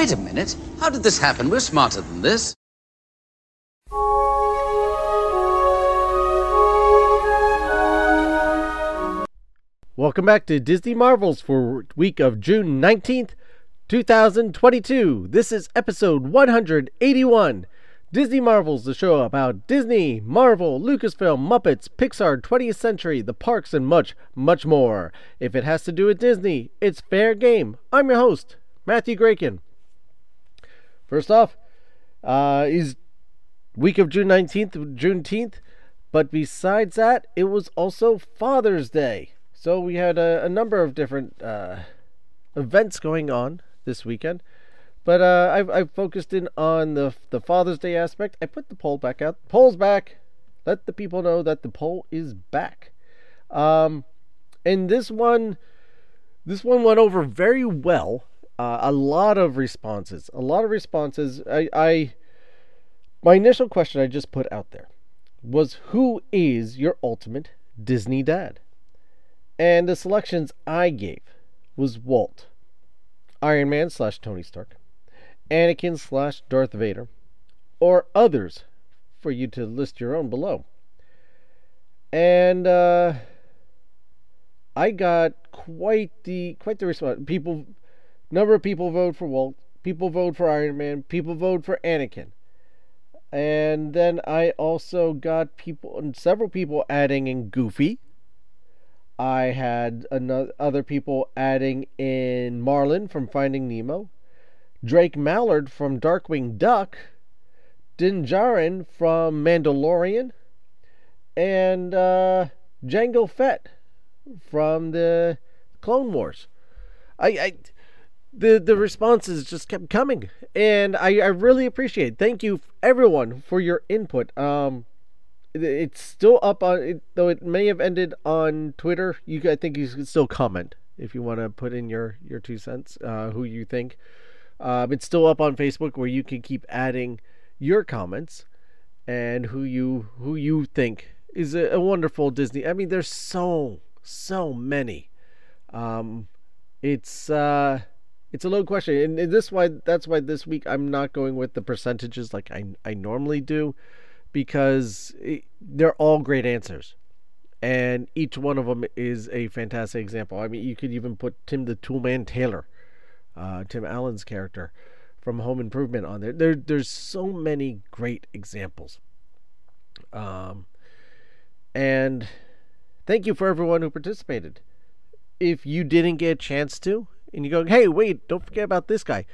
Wait a minute. How did this happen? We're smarter than this. Welcome back to Disney Marvels for week of June 19th, 2022. This is episode 181. Disney Marvels, the show about Disney, Marvel, Lucasfilm, Muppets, Pixar, 20th Century, the parks, and much, much more. If it has to do with Disney, it's fair game. I'm your host, Matthew Graken. First off, uh, is week of June 19th, Juneteenth. But besides that, it was also Father's Day. So we had a, a number of different uh, events going on this weekend. But uh, I've, I've focused in on the the Father's Day aspect. I put the poll back out. Poll's back. Let the people know that the poll is back. Um, and this one, this one went over very well. Uh, a lot of responses. A lot of responses. I, I, my initial question I just put out there was, "Who is your ultimate Disney dad?" And the selections I gave was Walt, Iron Man slash Tony Stark, Anakin slash Darth Vader, or others for you to list your own below. And uh, I got quite the quite the response. People, number of people vote for Walt. People vote for Iron Man. People vote for Anakin. And then I also got people, and several people adding in Goofy I had another, other people adding in Marlin from Finding Nemo, Drake Mallard from Darkwing Duck, Din Djarin from Mandalorian, and uh, Jango Fett from the Clone Wars. I, I the the responses just kept coming, and I, I really appreciate. It. Thank you everyone for your input. Um, it's still up on it, though it may have ended on Twitter. You I think you can still comment if you want to put in your your two cents, uh, who you think. Um, it's still up on Facebook where you can keep adding your comments and who you who you think is a, a wonderful Disney. I mean, there's so so many. Um, it's uh, it's a low question, and, this why that's why this week I'm not going with the percentages like I I normally do because it, they're all great answers. And each one of them is a fantastic example. I mean, you could even put Tim the Toolman Taylor, uh, Tim Allen's character from Home Improvement on there. There, there's so many great examples. Um, and thank you for everyone who participated. If you didn't get a chance to, and you go, hey, wait, don't forget about this guy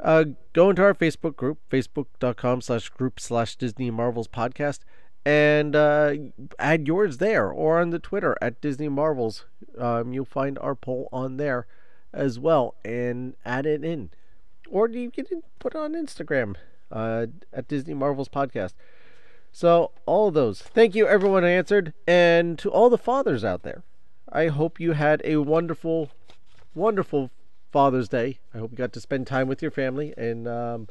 uh, go into our Facebook group, facebook.com slash group slash Disney Marvels podcast, and uh, add yours there or on the Twitter at Disney Marvels. Um, you'll find our poll on there as well and add it in. Or you can put it on Instagram uh, at Disney Marvels podcast. So, all those. Thank you, everyone answered. And to all the fathers out there, I hope you had a wonderful, wonderful Father's Day. I hope you got to spend time with your family and um,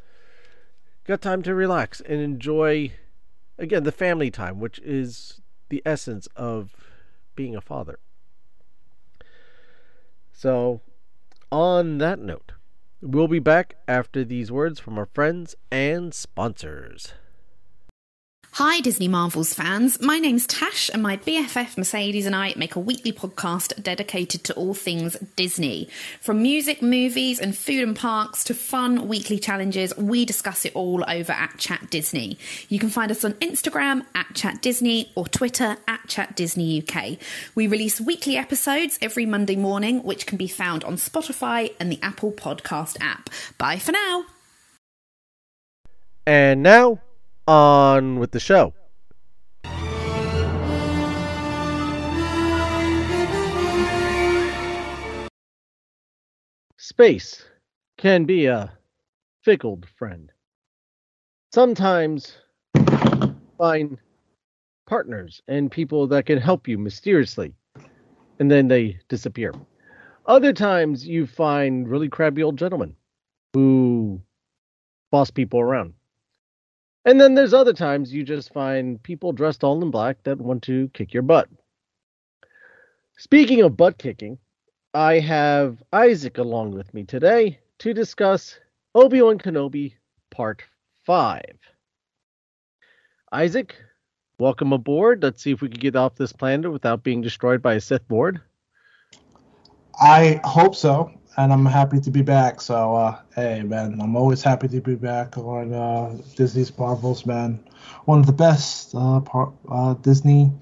got time to relax and enjoy, again, the family time, which is the essence of being a father. So, on that note, we'll be back after these words from our friends and sponsors. Hi, Disney Marvels fans. My name's Tash, and my BFF Mercedes and I make a weekly podcast dedicated to all things Disney. From music, movies, and food and parks to fun weekly challenges, we discuss it all over at Chat Disney. You can find us on Instagram at Chat Disney or Twitter at Chat Disney UK. We release weekly episodes every Monday morning, which can be found on Spotify and the Apple Podcast app. Bye for now. And now, on with the show. Space can be a fickle friend. Sometimes find partners and people that can help you mysteriously, and then they disappear. Other times you find really crabby old gentlemen who boss people around. And then there's other times you just find people dressed all in black that want to kick your butt. Speaking of butt kicking, I have Isaac along with me today to discuss Obi Wan Kenobi Part 5. Isaac, welcome aboard. Let's see if we can get off this planet without being destroyed by a Sith Lord. I hope so, and I'm happy to be back. So, uh, hey, man, I'm always happy to be back on uh, Disney's Marvels, man. One of the best uh, par- uh, Disney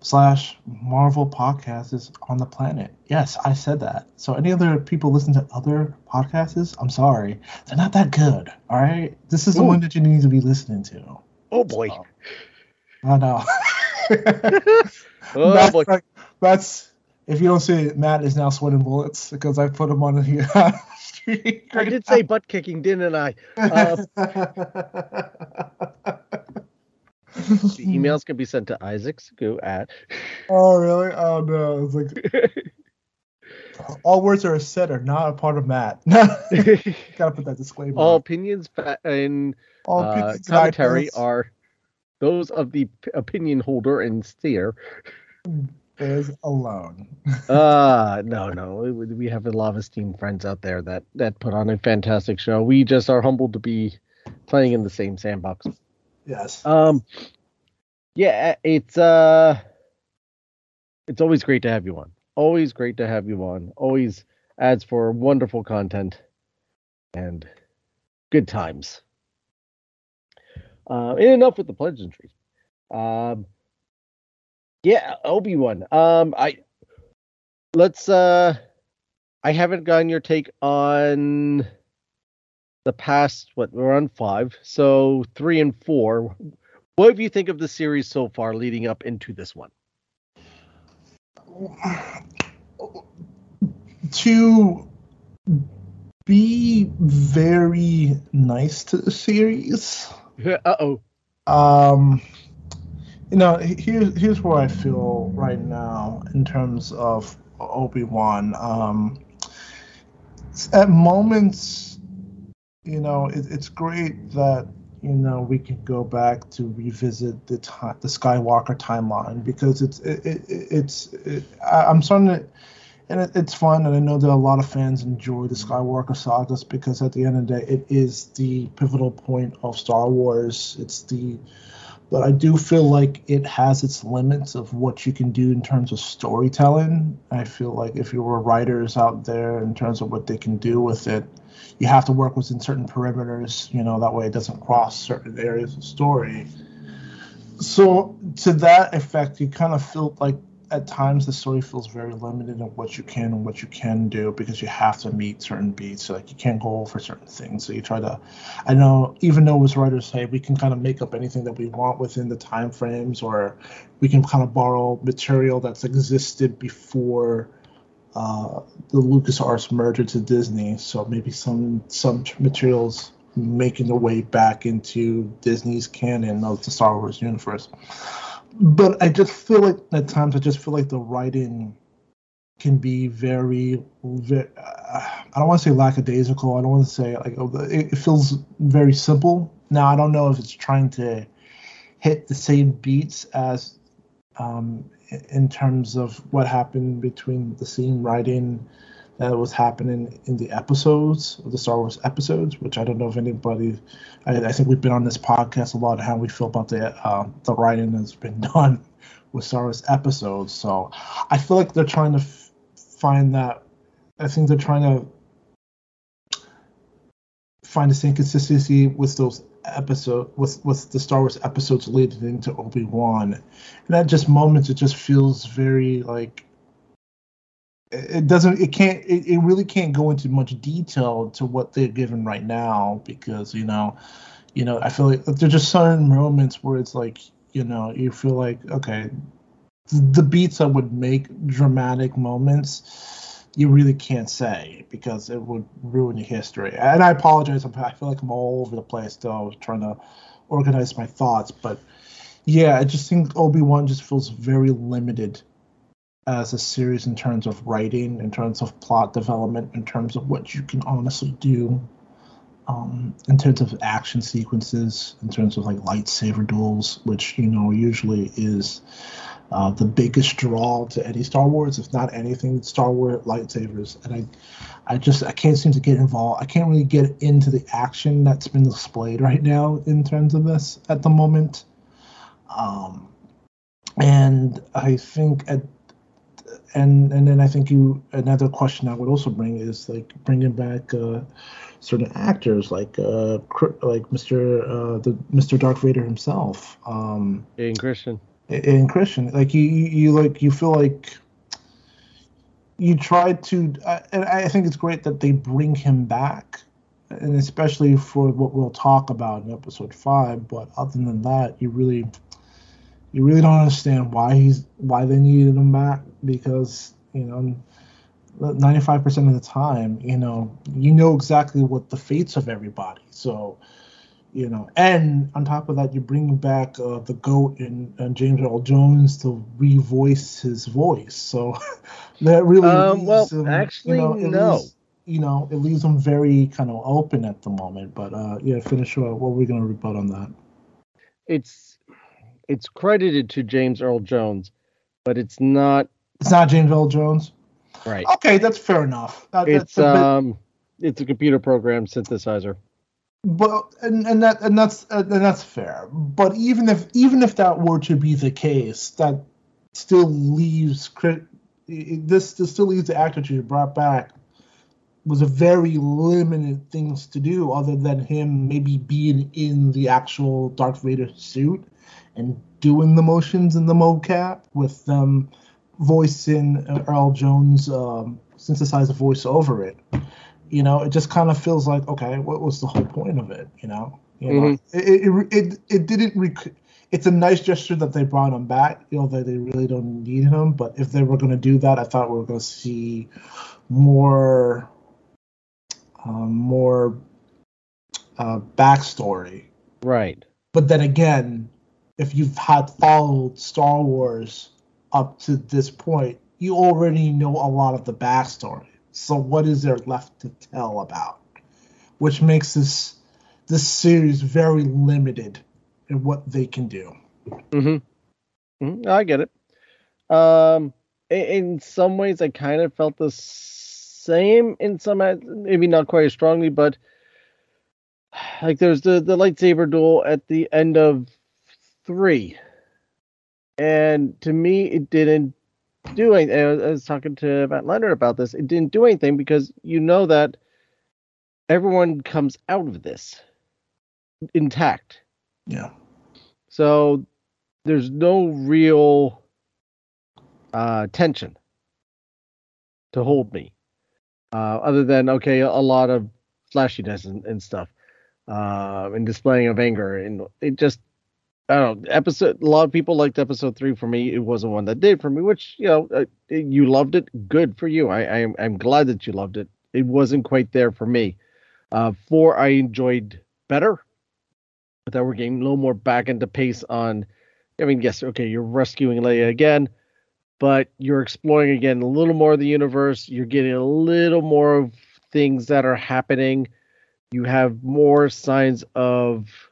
slash Marvel podcasts on the planet. Yes, I said that. So, any other people listen to other podcasts? I'm sorry, they're not that good. All right, this is the one that you need to be listening to. Oh boy. So, I know. Oh boy. Matt's if you don't see it, Matt is now sweating bullets because I put him on here. streak I did say butt kicking, didn't I? Uh, the emails can be sent to Isaac Sagu at. oh really? Oh no! It's like all words are said are not a part of Matt. Gotta put that disclaimer. All opinions fa- and All uh, opinions commentary are those of the p- opinion holder and steer. Is alone. Uh no, no. We- We have a lot of esteemed friends out there that that put on a fantastic show. We just are humbled to be playing in the same sandbox. Yes. Um, yeah, it's uh, it's always great to have you on. Always great to have you on. Always adds for wonderful content and good times. Uh, and enough with the pleasantries. Um, yeah, Obi Wan. Um, I let's uh, I haven't gotten your take on the past. What we're on five, so three and four. What do you think of the series so far, leading up into this one? to be very nice to the series. Uh oh. Um, you know, here's here's where I feel right now in terms of Obi Wan. Um, at moments, you know, it, it's great that you know we can go back to revisit the time, the Skywalker timeline because it's it, it, it's it, I, I'm starting to. And it, it's fun, and I know that a lot of fans enjoy the Skywalker sagas because at the end of the day, it is the pivotal point of Star Wars. It's the but I do feel like it has its limits of what you can do in terms of storytelling. I feel like if you were writers out there in terms of what they can do with it, you have to work within certain perimeters, you know, that way it doesn't cross certain areas of story. So to that effect, you kind of feel like at times the story feels very limited in what you can and what you can do because you have to meet certain beats. So like you can't go over certain things. So you try to I know even though as writers say we can kind of make up anything that we want within the time frames or we can kind of borrow material that's existed before uh, the LucasArts merger to Disney. So maybe some some materials making their way back into Disney's canon of the Star Wars universe. But I just feel like at times I just feel like the writing can be very, very uh, I don't want to say lackadaisical. I don't want to say like oh, it, it feels very simple. Now I don't know if it's trying to hit the same beats as um, in terms of what happened between the scene writing that was happening in the episodes of the Star Wars episodes, which I don't know if anybody. I, I think we've been on this podcast a lot how we feel about the uh, the writing that's been done with Star Wars episodes. So I feel like they're trying to f- find that. I think they're trying to find the same consistency with those episode with with the Star Wars episodes leading into Obi Wan, and at just moments it just feels very like it doesn't it can't it, it really can't go into much detail to what they're given right now because you know you know I feel like there's just certain moments where it's like you know you feel like okay the beats that would make dramatic moments you really can't say because it would ruin your history. And I apologize. I'm- feel like I'm all over the place though trying to organize my thoughts. But yeah, I just think Obi Wan just feels very limited as a series in terms of writing, in terms of plot development, in terms of what you can honestly do. Um, in terms of action sequences, in terms of like lightsaber duels, which you know usually is uh, the biggest draw to any Star Wars, if not anything Star Wars lightsabers. And I, I just I can't seem to get involved. I can't really get into the action that's been displayed right now in terms of this at the moment. Um, and I think at and and then I think you another question I would also bring is like bringing back uh, certain actors like uh, like Mr. Uh, the Mr. Darth Vader himself. Um, in Christian. In Christian, like you, you, you like you feel like you try to, uh, and I think it's great that they bring him back, and especially for what we'll talk about in episode five. But other than that, you really you really don't understand why he's why they needed him back because you know 95% of the time you know you know exactly what the fates of everybody. So you know and on top of that you bring back uh, the goat and, and james earl jones to revoice his voice. So that really um, well him, actually you know, no. leaves, you know it leaves them very kind of open at the moment. But uh yeah finish what were we going to rebut on that? It's it's credited to James Earl Jones, but it's not. It's not James Earl Jones. Right. Okay, that's fair enough. That, it's um, it's a computer program synthesizer. But and, and that and that's and that's fair. But even if even if that were to be the case, that still leaves this this still leaves the actor to be brought back was a very limited things to do other than him maybe being in the actual Darth Vader suit and doing the motions in the mocap with them voicing Earl Jones um, synthesizer voice over it. You know, it just kind of feels like okay, what was the whole point of it? You know, you mm-hmm. know, it, it, it it didn't. Rec- it's a nice gesture that they brought him back. You know, that they really don't need him. But if they were going to do that, I thought we were going to see more, um, more uh, backstory. Right. But then again, if you've had followed Star Wars up to this point, you already know a lot of the backstory. So what is there left to tell about? Which makes this this series very limited in what they can do. Mm-hmm. mm-hmm. I get it. Um, in some ways, I kind of felt the same. In some, maybe not quite as strongly, but like there's the the lightsaber duel at the end of three. And to me, it didn't do anything. I was talking to Matt Leonard about this. It didn't do anything because you know that everyone comes out of this intact. Yeah. So there's no real uh, tension to hold me, uh, other than okay, a lot of flashiness and, and stuff, uh, and displaying of anger, and it just I don't know. Episode. A lot of people liked episode three. For me, it wasn't one that did for me. Which you know, uh, you loved it. Good for you. I, I I'm glad that you loved it. It wasn't quite there for me. Uh, four I enjoyed better. But that we're getting a little more back into pace on. I mean, yes, okay, you're rescuing Leia again, but you're exploring again a little more of the universe. You're getting a little more of things that are happening. You have more signs of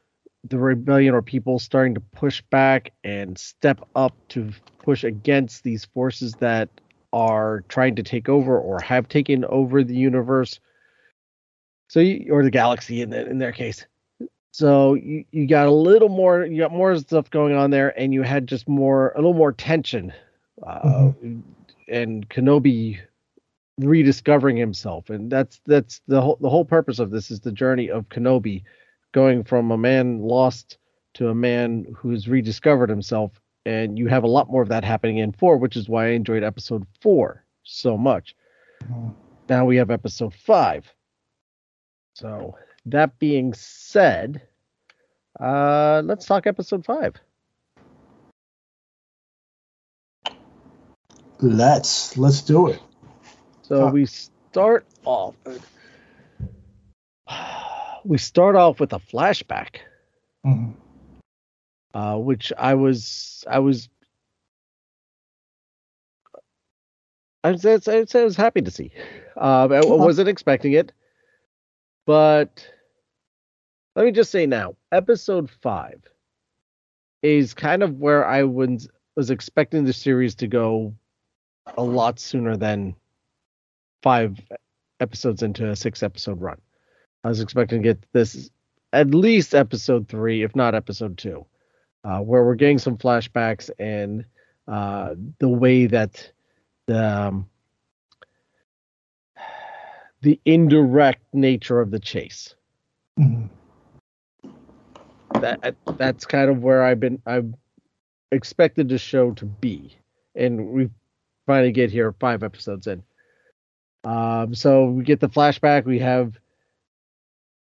the rebellion or people starting to push back and step up to push against these forces that are trying to take over or have taken over the universe. So, you, or the galaxy in, the, in their case. So you, you got a little more, you got more stuff going on there, and you had just more, a little more tension. Uh, mm-hmm. And Kenobi rediscovering himself, and that's that's the whole the whole purpose of this is the journey of Kenobi going from a man lost to a man who's rediscovered himself. And you have a lot more of that happening in four, which is why I enjoyed episode four so much. Mm-hmm. Now we have episode five. So that being said, uh, let's talk episode five. Let's let's do it. So we start off we start off with a flashback, mm-hmm. uh, which I was I was I was, I was, I was happy to see. Uh, I wasn't expecting it, but let me just say now, episode five is kind of where I was was expecting the series to go a lot sooner than five episodes into a six episode run. I was expecting to get this at least episode three, if not episode two, uh, where we're getting some flashbacks and uh, the way that the um, the indirect nature of the chase. Mhm. That that's kind of where I've been. I've expected the show to be, and we finally get here five episodes in. Um, so we get the flashback. We have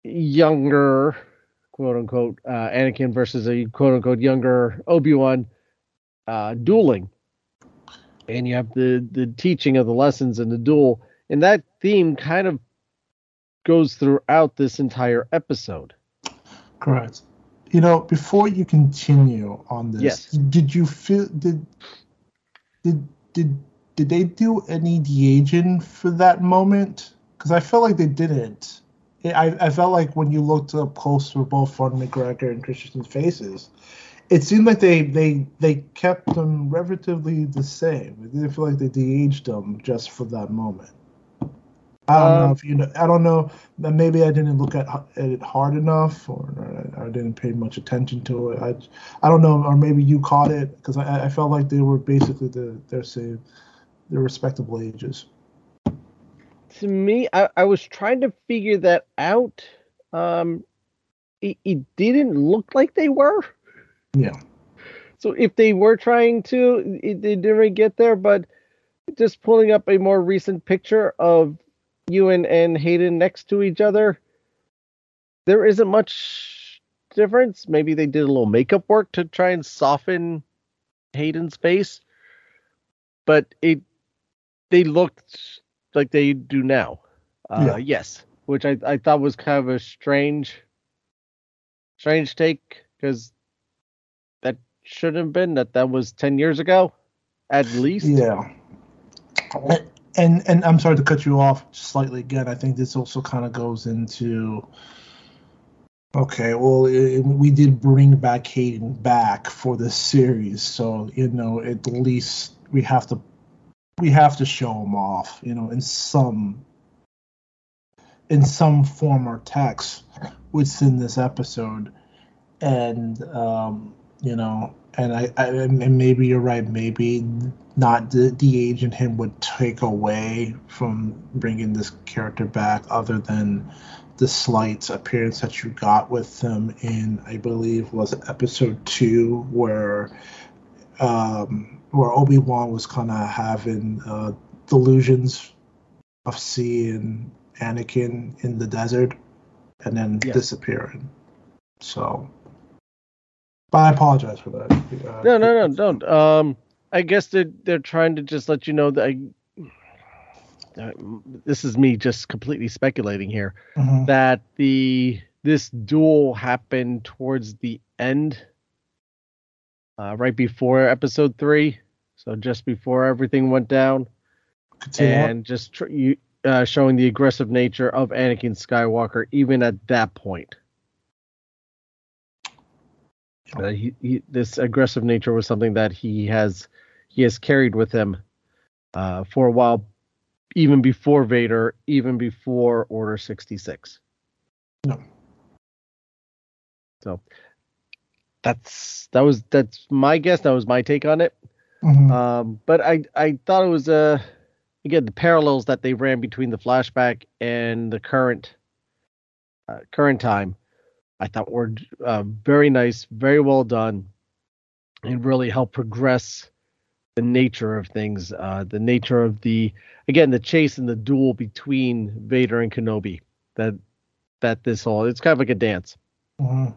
younger, quote unquote, uh, Anakin versus a quote unquote younger Obi Wan uh, dueling, and you have the the teaching of the lessons in the duel, and that theme kind of goes throughout this entire episode. Correct. You know, before you continue on this, Yes. did you feel did did did did they do any de-aging for that moment? Because I felt like they didn't. I I felt like when you looked up close for both Ford McGregor and Christensen's faces, it seemed like they they they kept them relatively the same. It didn't feel like they de-aged them just for that moment. I don't know Um, if you know. I don't know. that Maybe I didn't look at, at it hard enough, or, or I didn't pay much attention to it. I, I don't know, or maybe you caught it because I, I felt like they were basically the their same, their respectable ages. To me, I, I was trying to figure that out. Um, it, it didn't look like they were. Yeah. So if they were trying to, it, they didn't really get there. But just pulling up a more recent picture of Ewan and Hayden next to each other, there isn't much difference. Maybe they did a little makeup work to try and soften Hayden's face, but it they looked like they do now. Uh, Yeah. Yes, which I, I thought was kind of a strange, strange take because that shouldn't have been that that was 10 years ago at least Yeah. And, and and I'm sorry to cut you off slightly again. I think this also kind of goes into okay, well, it, we did bring back Hayden back for this series, so you know at least we have to we have to show him off, you know, in some in some form or text within this episode, and um, you know, and I, I and maybe you're right, maybe not the the age in him would take away from bringing this character back, other than the slight appearance that you got with him in, I believe, was episode two, where um, where Obi Wan was kind of having uh, delusions of seeing Anakin in the desert and then Yeah. disappearing. So, but I apologize for that. Uh, no no no don't um i guess they're they're trying to just let you know that I, uh, this is me just completely speculating here Mhm. that the this duel happened towards the end uh, right before episode three so just before everything went down and just tr- you, uh, showing the aggressive nature of Anakin Skywalker even at that point. Uh, he, he, this aggressive nature was something that he has he has carried with him uh, for a while, even before Vader, even before Order sixty six. No. So that's that was that's my guess. That was my take on it. Mhm. Um, but I I thought it was uh again the parallels that they ran between the flashback and the current uh, current time. I thought were uh, very nice, very well done, and really helped progress the nature of things. Uh, the nature of the again the chase and the duel between Vader and Kenobi. That that this whole it's kind of like a dance Mhm.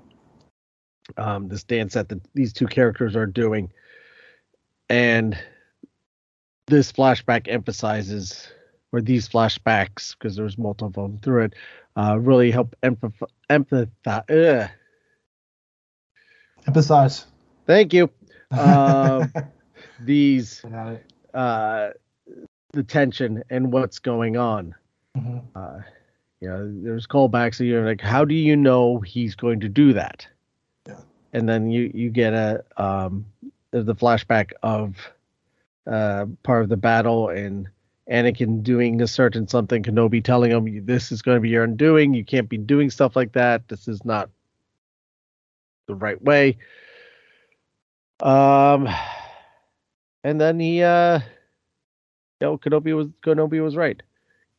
um, this dance that the, these two characters are doing, and this flashback emphasizes, or these flashbacks, because there's multiple of them through it, uh, really help empathize. Empathize. Ugh. Emphasize. Thank you. Um, these uh, the tension and what's going on. Mhm. Uh, you know, there's callbacks. So you're like, how do you know he's going to do that? Yeah. And then you you get a um, the flashback of uh, part of the battle and Anakin doing a certain something, Kenobi telling him, "This is going to be your undoing. You can't be doing stuff like that. This is not the right way." Um, and then he, uh, you know, Kenobi was Kenobi was right.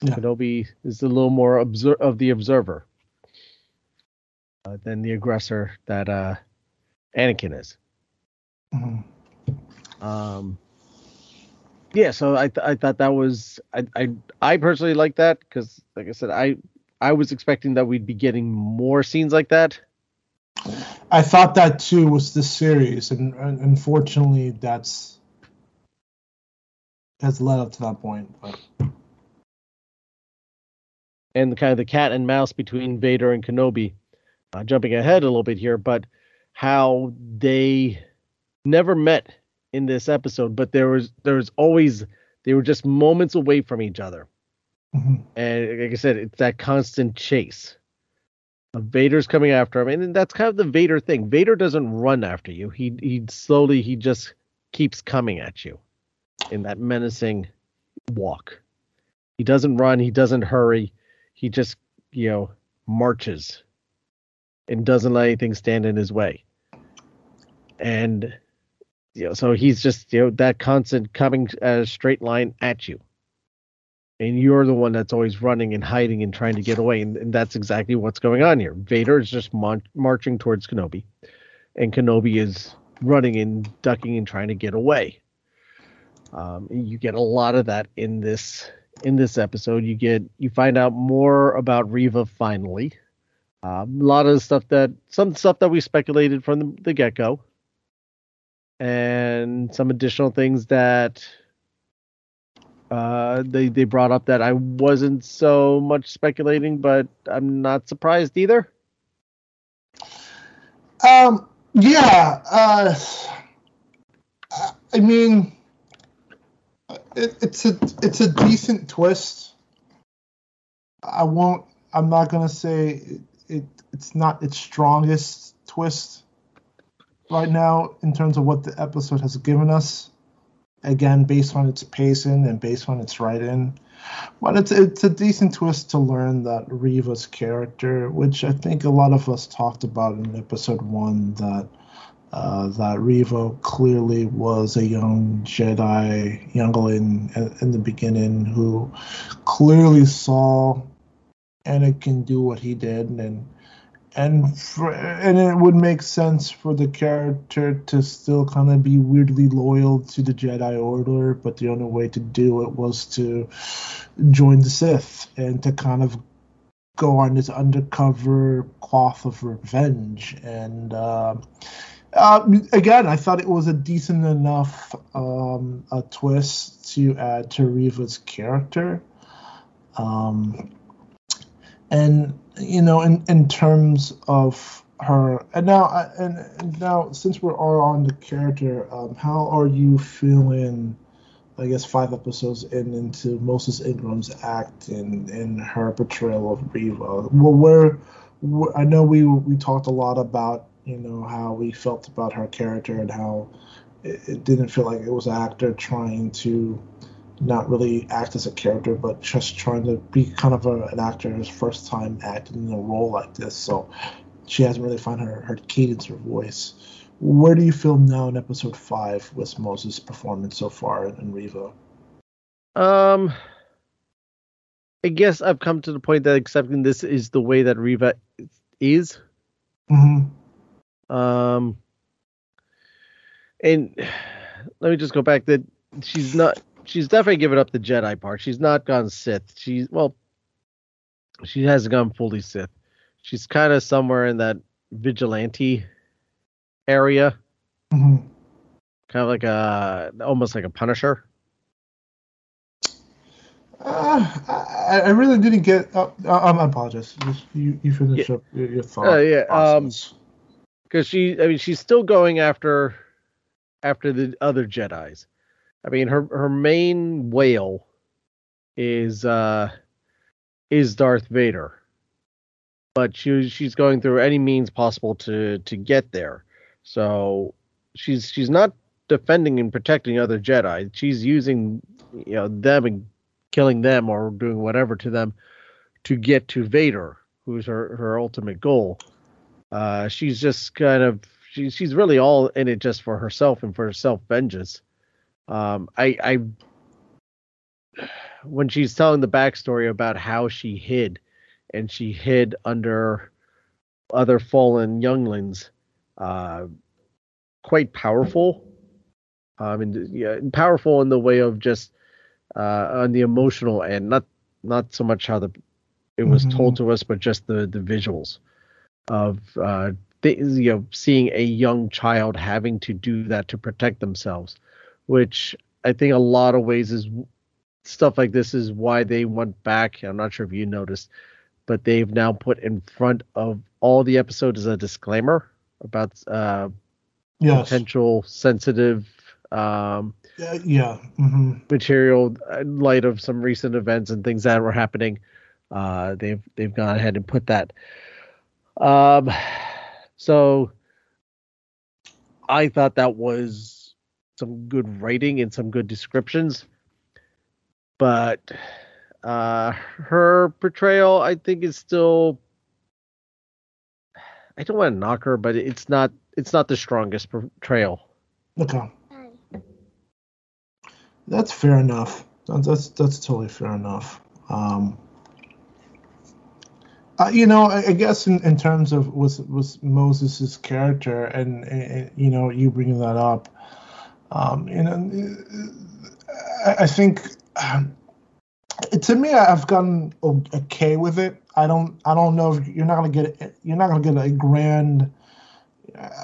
Yeah. Kenobi is a little more obser- of the observer uh, than the aggressor that uh, Anakin is. Mhm. Um, yeah, so I th- I thought that was I I I personally like that because like I said I I was expecting that we'd be getting more scenes like that. I thought that too was the series, and, and unfortunately, that's has led up to that point. But and the kind of the cat and mouse between Vader and Kenobi. Uh, jumping ahead a little bit here, but how they never met in this episode, but there was there was always they were just moments away from each other. Mhm. And like I said, it's that constant chase. Vader's coming after him, and that's kind of the Vader thing. Vader doesn't run after you. He he slowly he just keeps coming at you in that menacing walk. He doesn't run. He doesn't hurry. He just you know marches and doesn't let anything stand in his way. And you know, so he's just you know that constant coming a straight line at you. And you're the one that's always running and hiding and trying to get away and, and that's exactly what's going on here. Vader is just mon- marching towards kenobi and kenobi is running and ducking and trying to get away. Um, you get a lot of that in this in this episode. You get you find out more about reva finally. Um, a lot of stuff that some stuff that we speculated from the, the get-go and some additional things that uh, they they brought up that I wasn't so much speculating, but I'm not surprised either. um, yeah, uh, I mean, it, it's a it's a decent twist. I won't. I'm not gonna say it, it. It's not its strongest twist right now in terms of what the episode has given us. Again, based on its pacing and based on its writing, but it's it's a decent twist to learn that Reva's character, which I think a lot of us talked about in episode one, that uh, that Reva clearly was a young Jedi youngling in, in the beginning who clearly saw Anakin do what he did, and and for, and it would make sense for the character to still kind of be weirdly loyal to the Jedi Order, but the only way to do it was to join the Sith and to kind of go on this undercover quaff of revenge. And uh, uh, again, I thought it was a decent enough um, a twist to add to Reva's character. Um, and you know, in, in terms of her, and now, and, and now, since we're all on the character, um, how are you feeling? I guess five episodes in into Moses Ingram's act and and her portrayal of Reva. Well, where, where I know we we talked a lot about you know how we felt about her character and how it, it didn't feel like it was an actor trying to not really act as a character, but just trying to be kind of a, an actor his first time acting in a role like this. So she hasn't really found her, her cadence or voice. Where do you feel now in episode five with Moses' performance so far in, Reva? Um, I guess I've come to the point that accepting this is the way that Reva is. Mm-hmm. Um, and let me just go back that she's not. She's definitely given up the Jedi part. She's not gone Sith. She's well, she hasn't gone fully Sith. She's kind of somewhere in that vigilante area, Mm-hmm. kind of like a almost like a Punisher. Uh, I, I really didn't get. Uh, I, I apologize. You you finish up your, your thought. Uh, yeah, um, because she i mean she's still going after after the other jedis i mean her her main whale is uh is darth vader but she she's going through any means possible to to get there so she's she's not defending and protecting other Jedi. She's using you know them and killing them or doing whatever to them to get to Vader, who's her her ultimate goal. Uh, she's just kind of she's she's really all in it just for herself and for self vengeance. Um, I I when she's telling the backstory about how she hid, and she hid under other fallen younglings, uh, quite powerful. I mean, yeah, powerful in the way of just uh, on the emotional end, not not so much how the it was Mhm. told to us, but just the the visuals of uh, the, you know seeing a young child having to do that to protect themselves, which I think a lot of ways is stuff like this is why they went back. I'm not sure if you noticed, but they've now put in front of all the episodes a disclaimer about uh, Yes. potential sensitive um, Uh, yeah. hmm material in light of some recent events and things that were happening. Uh, they've they've gone ahead and put that. Um, so I thought that was some good writing and some good descriptions, but uh, her portrayal, I think, is still. I don't want to knock her, but it's not it's not the strongest portrayal. Okay. That's fair enough. That's that's, totally fair enough. Um, uh, you know, I, I guess in, in terms of with with Moses's character, and, and you know, you bringing that up, um, you know, I, think um, to me, I've gotten okay with it. I don't, I don't know if you're not gonna get, you're not gonna get a grand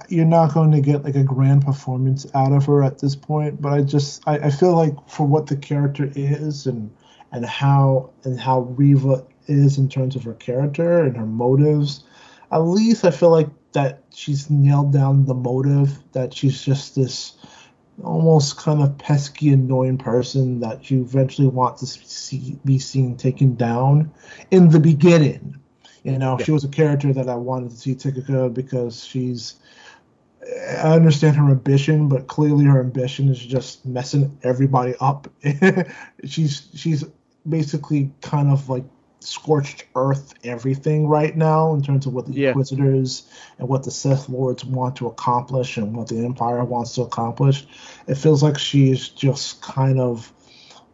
you're not going to get like a grand performance out of her at this point but i just I, I feel like for what the character is and and how and how reva is in terms of her character and her motives at least i feel like that she's nailed down the motive that she's just this almost kind of pesky annoying person that you eventually want to see be seen taken down in the beginning you know, Yeah. she was a character that I wanted to see Tikaka because she's. I understand her ambition, but clearly her ambition is just messing everybody up. she's she's basically kind of like scorched earth everything right now in terms of what the Yeah. Inquisitors and what the Sith Lords want to accomplish and what the Empire wants to accomplish. It feels like she's just kind of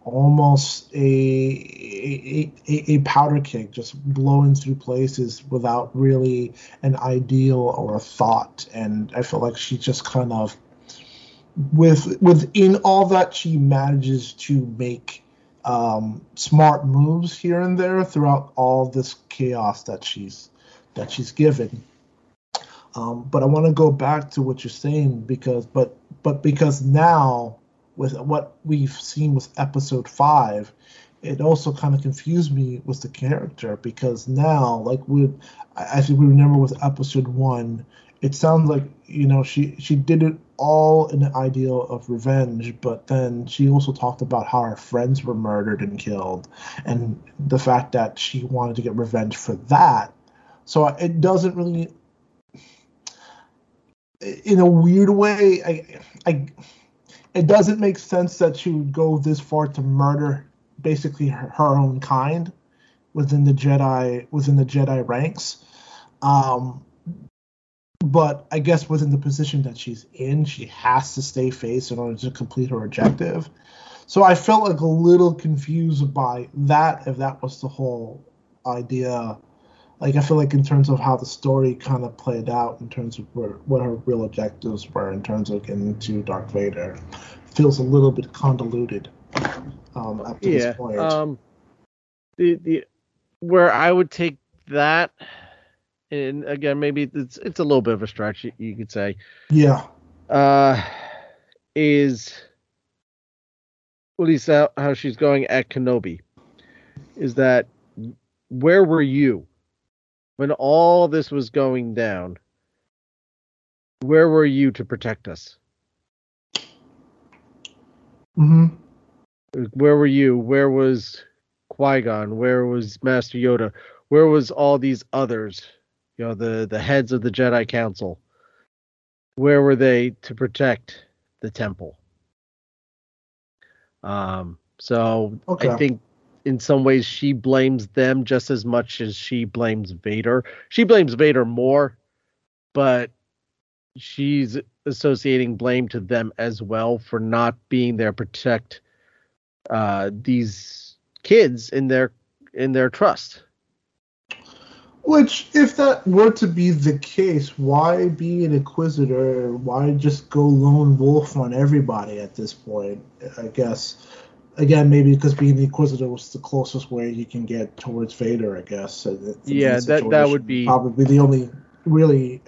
almost a a, a, a powder keg just blowing through places without really an ideal or a thought and i feel like she just kind of with within all that she manages to make um, smart moves here and there throughout all this chaos that she's that she's given. Um, but i want to go back to what you're saying because but but because now with what we've seen with episode five, it also kind of confused me with the character because now, like we, I think we remember with episode one, it sounds like you know she she did it all in the ideal of revenge, but then she also talked about how her friends were murdered and killed, and the fact that she wanted to get revenge for that. So it doesn't really, in a weird way, I I it doesn't make sense that she would go this far to murder basically her, her own kind within the Jedi within the Jedi ranks. Um, but I guess within the position that she's in, she has to stay face in order to complete her objective. So I felt like a little confused by that if that was the whole idea. Like I feel like in terms of how the story kind of played out, in terms of where, what her real objectives were, in terms of getting to Darth Vader, feels a little bit convoluted um, up to yeah this point. um the the where i would take that and again maybe it's it's a little bit of a stretch you, you could say yeah, uh is at least how, how she's going at kenobi is that where were you when all this was going down where were you to protect us hmm where were you? Where was Qui Gon? Where was Master Yoda? Where was all these others? You know, the the heads of the Jedi Council. Where were they to protect the temple. Um, so Okay. I think in some ways she blames them just as much as she blames Vader. She blames Vader more, but she's associating blame to them as well for not being there to protect uh, these kids in their in their trust. Which, if that were to be the case, why be an inquisitor? Why just go lone wolf on everybody at this point? I guess. Again, maybe because being the inquisitor was the closest way you can get towards Vader. I guess. Yeah, that- that would be- probably the only really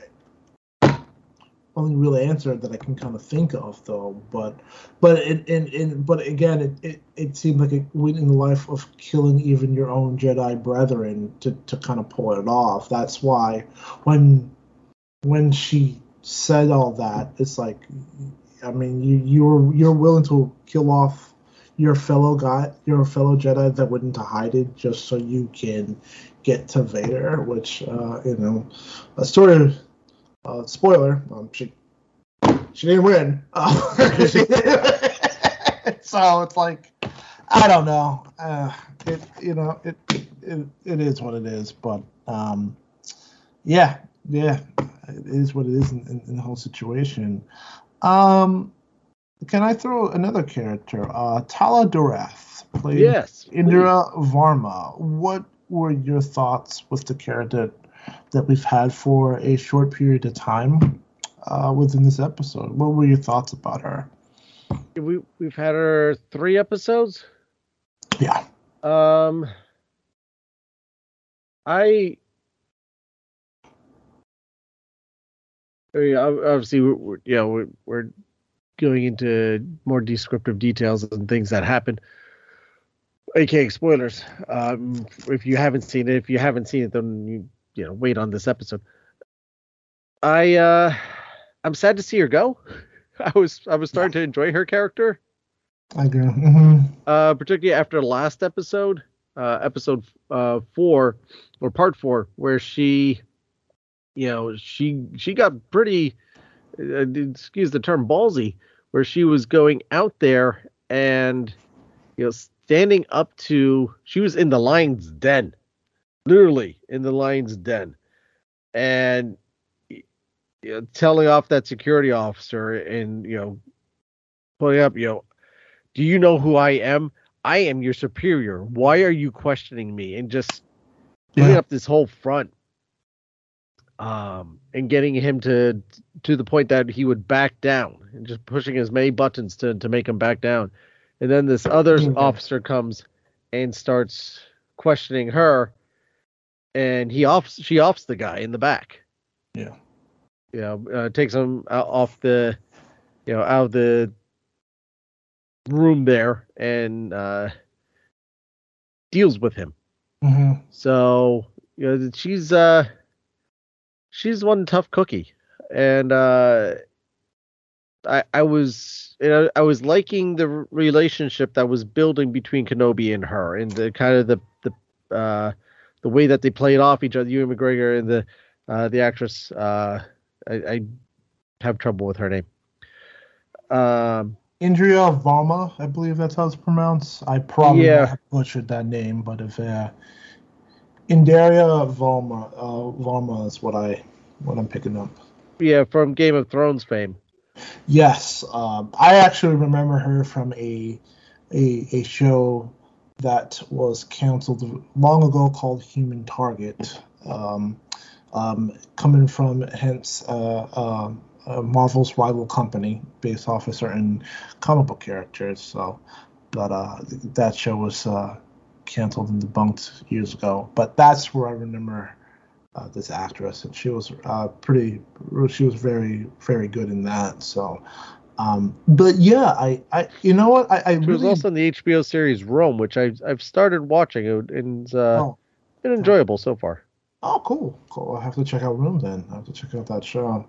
only real answer that I can kind of think of, though. But, but it, and, and but again, it, it, it seemed like it went in the life of killing even your own Jedi brethren to, to kind of pull it off. That's why when when she said all that, it's like, I mean, you you're you're willing to kill off your fellow guy, your fellow Jedi that went into hiding just so you can get to Vader, which uh, you know, a story uh, spoiler, um, she she didn't win. Uh, so it's like I don't know. Uh, it you know it, it it is what it is. But um, yeah, yeah, it is what it is in, in, in the whole situation. Um, can I throw another character? Uh, Tala Durith played Yes, Indira Varma. What were your thoughts with the character that we've had for a short period of time uh, within this episode? What were your thoughts about her? we we've had her three episodes. Yeah. Um, I. I mean, obviously, we're, we're, you know, we're, we're going into more descriptive details and things that happen, aka spoilers. Um, if you haven't seen it, if you haven't seen it, then you you know wait on this episode. I uh, I'm sad to see her go. I was I was starting to enjoy her character I agree. hmm uh, particularly after last episode, uh, episode uh, four or part four, where she, you know, she she got pretty, uh, excuse the term, ballsy, where she was going out there and, you know, standing up to. She was in the lion's den, literally in the lion's den, and you know, telling off that security officer and you know, pulling up, you know do you know who I am? I am your superior. Why are you questioning me? And just putting Yeah. up this whole front. Um, and getting him to to the point that he would back down and just pushing as many buttons to, to make him back down. And then this other officer comes and starts questioning her and he offs she offs the guy in the back. Yeah. You know, uh, takes him out, off the you know, out of the room there and uh, deals with him. hmm So you know she's uh she's one tough cookie, and uh, I I was you know I was liking the relationship that was building between Kenobi and her, and the kind of the the uh, the way that they played off each other, Ewan McGregor and the uh, the actress. Uh, I, I have trouble with her name. Um, Indria Varma, I believe that's how it's pronounced. I probably Yeah. have butchered that name, but if uh, Indaria Varma, uh, Varma is what I what I'm picking up. yeah, from Game of Thrones fame. Yes, um, I actually remember her from a, a a show that was canceled long ago called Human Target. Um, um, coming from hence uh, um, uh, Marvel's rival company based off of certain comic book characters. So, but uh, that show was uh, canceled and debunked years ago. But that's where I remember uh, this actress, and she was uh, pretty. She was very, very good in that. So, um, but yeah, I, I, you know what, I, I She was also in the HBO series Rome, which I've I've started watching it and it's uh, oh, been enjoyable so far. oh, cool, cool. I have to check out Rome then. I have to check out that show.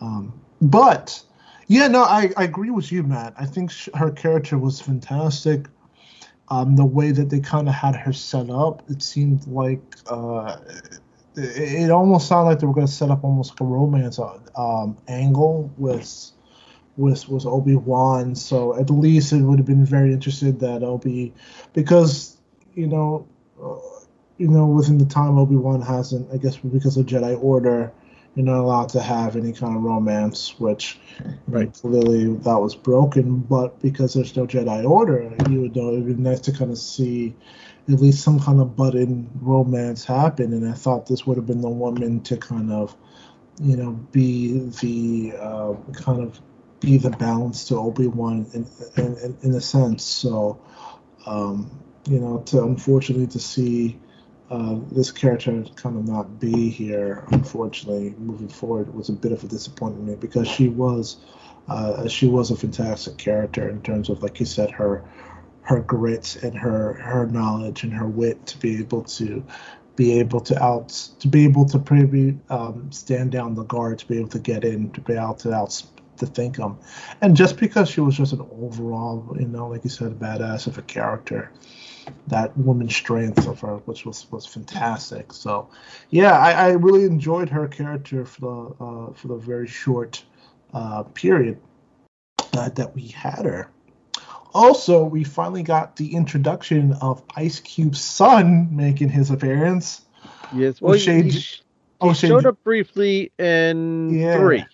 Um, but yeah, no, I, I agree with you, Matt. I think sh- her character was fantastic. Um, the way that they kind of had her set up, it seemed like uh, it, it almost sounded like they were going to set up almost like a romance uh, um, angle with was was Obi Wan. So at least it would have been very interested that Obi, because you know, uh, you know, within the time Obi Wan hasn't, I guess because of Jedi Order, you're not allowed to have any kind of romance, which Right. clearly that was broken. But because there's no Jedi Order, you would know it'd be nice to kind of see at least some kind of budding romance happen. And I thought this would have been the woman to kind of, you know, be the uh, kind of be the balance to Obi Wan in, in, in, a sense. So, um, you know, to unfortunately to see uh, this character kind of not be here, unfortunately, moving forward was a bit of a disappointment because she was, uh, she was a fantastic character in terms of, like you said, her her grit and her her knowledge and her wit to be able to be able to out to be able to maybe um, stand down the guard to be able to get in to be able to out to think him. and just because she was just an overall you know like you said badass of a character that woman's strength of her which was was fantastic so yeah i, I really enjoyed her character for the uh, for the very short uh, period uh, that we had her also, we finally got the introduction of Ice Cube's son making his appearance. Yes. Well, O'Shea he, he he O'Shea showed up briefly in Yeah. three.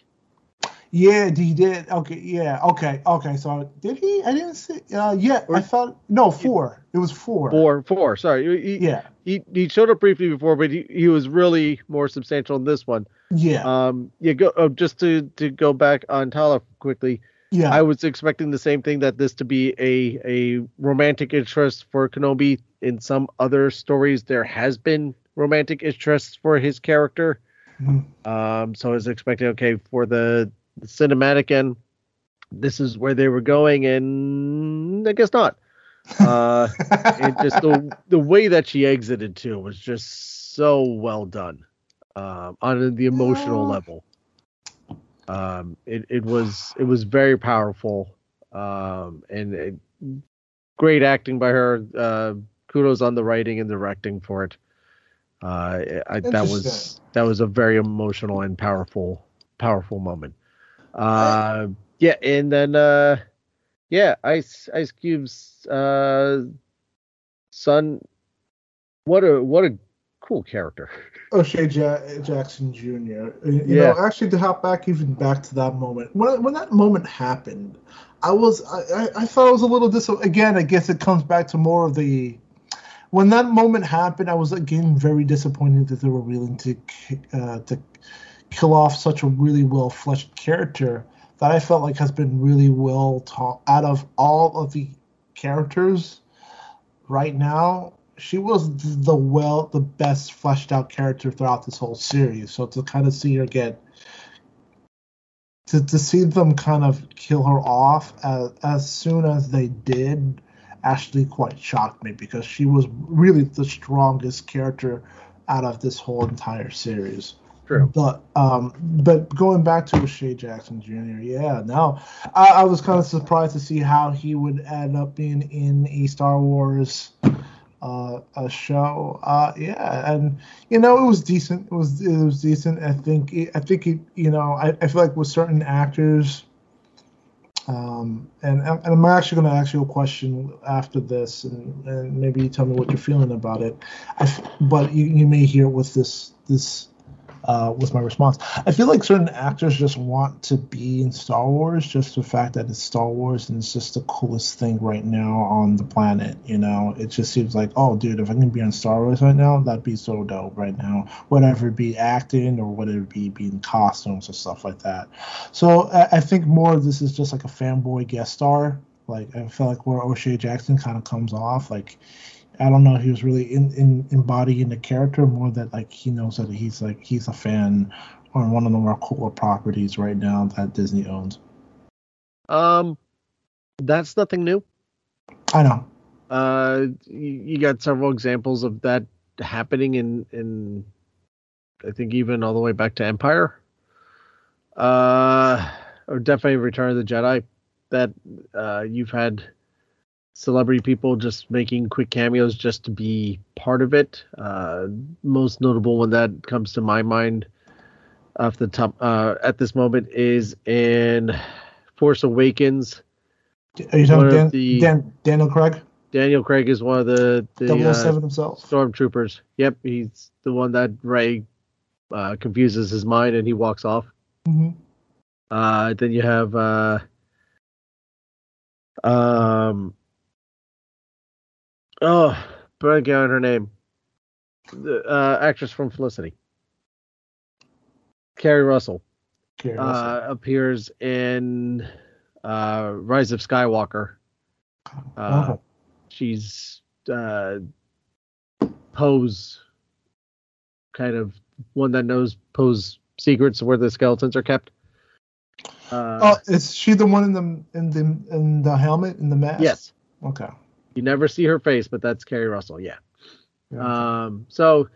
Yeah, he did. Okay, yeah, okay, okay. So did he? I didn't see. Uh, yeah, I thought no four. It was four. Four, four. Sorry. He, Yeah, he, he showed up briefly before, but he, he was really more substantial in this one. yeah, Um, yeah. Go oh, just to to go back on Tala quickly. yeah. I was expecting the same thing that this to be a a romantic interest for Kenobi. In some other stories, there has been romantic interests for his character. Mhm. Um, so I was expecting okay for the, the cinematic end. This is where they were going, and I guess not. Uh, it just the the way that she exited too was just so well done um, on the emotional level. Um, it it was it was very powerful, um, and it, great acting by her. Uh, kudos on the writing and directing for it. Uh, I, that was that was a very emotional and powerful powerful moment. Uh, yeah, and then uh, yeah, Ice Ice Cube's uh, son. What a what a cool character. O'Shea ja- Jackson Jr. You Yeah. know, actually, to hop back even back to that moment when when that moment happened, I was I, I, I thought it was a little dis. Again, I guess it comes back to more of the when that moment happened. I was again very disappointed that they were willing to uh, to kill off such a really well fleshed character that I felt like has been really well taught. Out of all of the characters right now she was the well the best fleshed out character throughout this whole series. So to kind of see her get to, to see them kind of kill her off as, as soon as they did actually quite shocked me because she was really the strongest character out of this whole entire series True. but um, but going back to O'Shea Jackson Jr., yeah, now I, I was kind of surprised to see how he would end up being in a Star Wars uh, a show. Uh, yeah, and you know it was decent. It was it was decent. I think it, I think it, you know I, I feel like with certain actors. Um, and, and I'm actually going to ask you a question after this, and, and maybe you tell me what you're feeling about it. But you, you may hear with this this uh, with my response. I feel like certain actors just want to be in Star Wars, just the fact that it's Star Wars and it's just the coolest thing right now on the planet. You know, it just seems like, oh, dude, if I can be on Star Wars right now, that'd be so dope right now. Whatever it be acting or whatever it be being costumes or stuff like that. So I, I think more of this is just like a fanboy guest star. Like I feel like where O'Shea Jackson kind of comes off, like I don't know. He was really in, in embodying the character more that like he knows that he's like he's a fan on one of the more cooler properties right now that Disney owns. Um, that's nothing new. I know. Uh, you, you got several examples of that happening in in I think even all the way back to Empire. Uh, or definitely Return of the Jedi. That uh, you've had celebrity people just making quick cameos just to be part of it. Uh, most notable one that comes to my mind off the top uh, at this moment is in Force Awakens. Are you talking Dan, the- Dan, Daniel Craig? Daniel Craig is one of the the 007 uh, himself. stormtroopers. Yep, he's the one that Rey uh, confuses his mind and he walks off. hmm Uh, then you have uh, um, oh, blanking on her name. The uh, actress from Felicity, Keri Russell, uh, appears in uh, Rise of Skywalker. Uh, Oh. She's uh, Poe's kind of one that knows Poe's secrets where the skeletons are kept. Uh, oh, is she the one in the in the in the helmet in the mask? yes, Okay. You never see her face, but that's Keri Russell. Yeah. Yeah. Um, so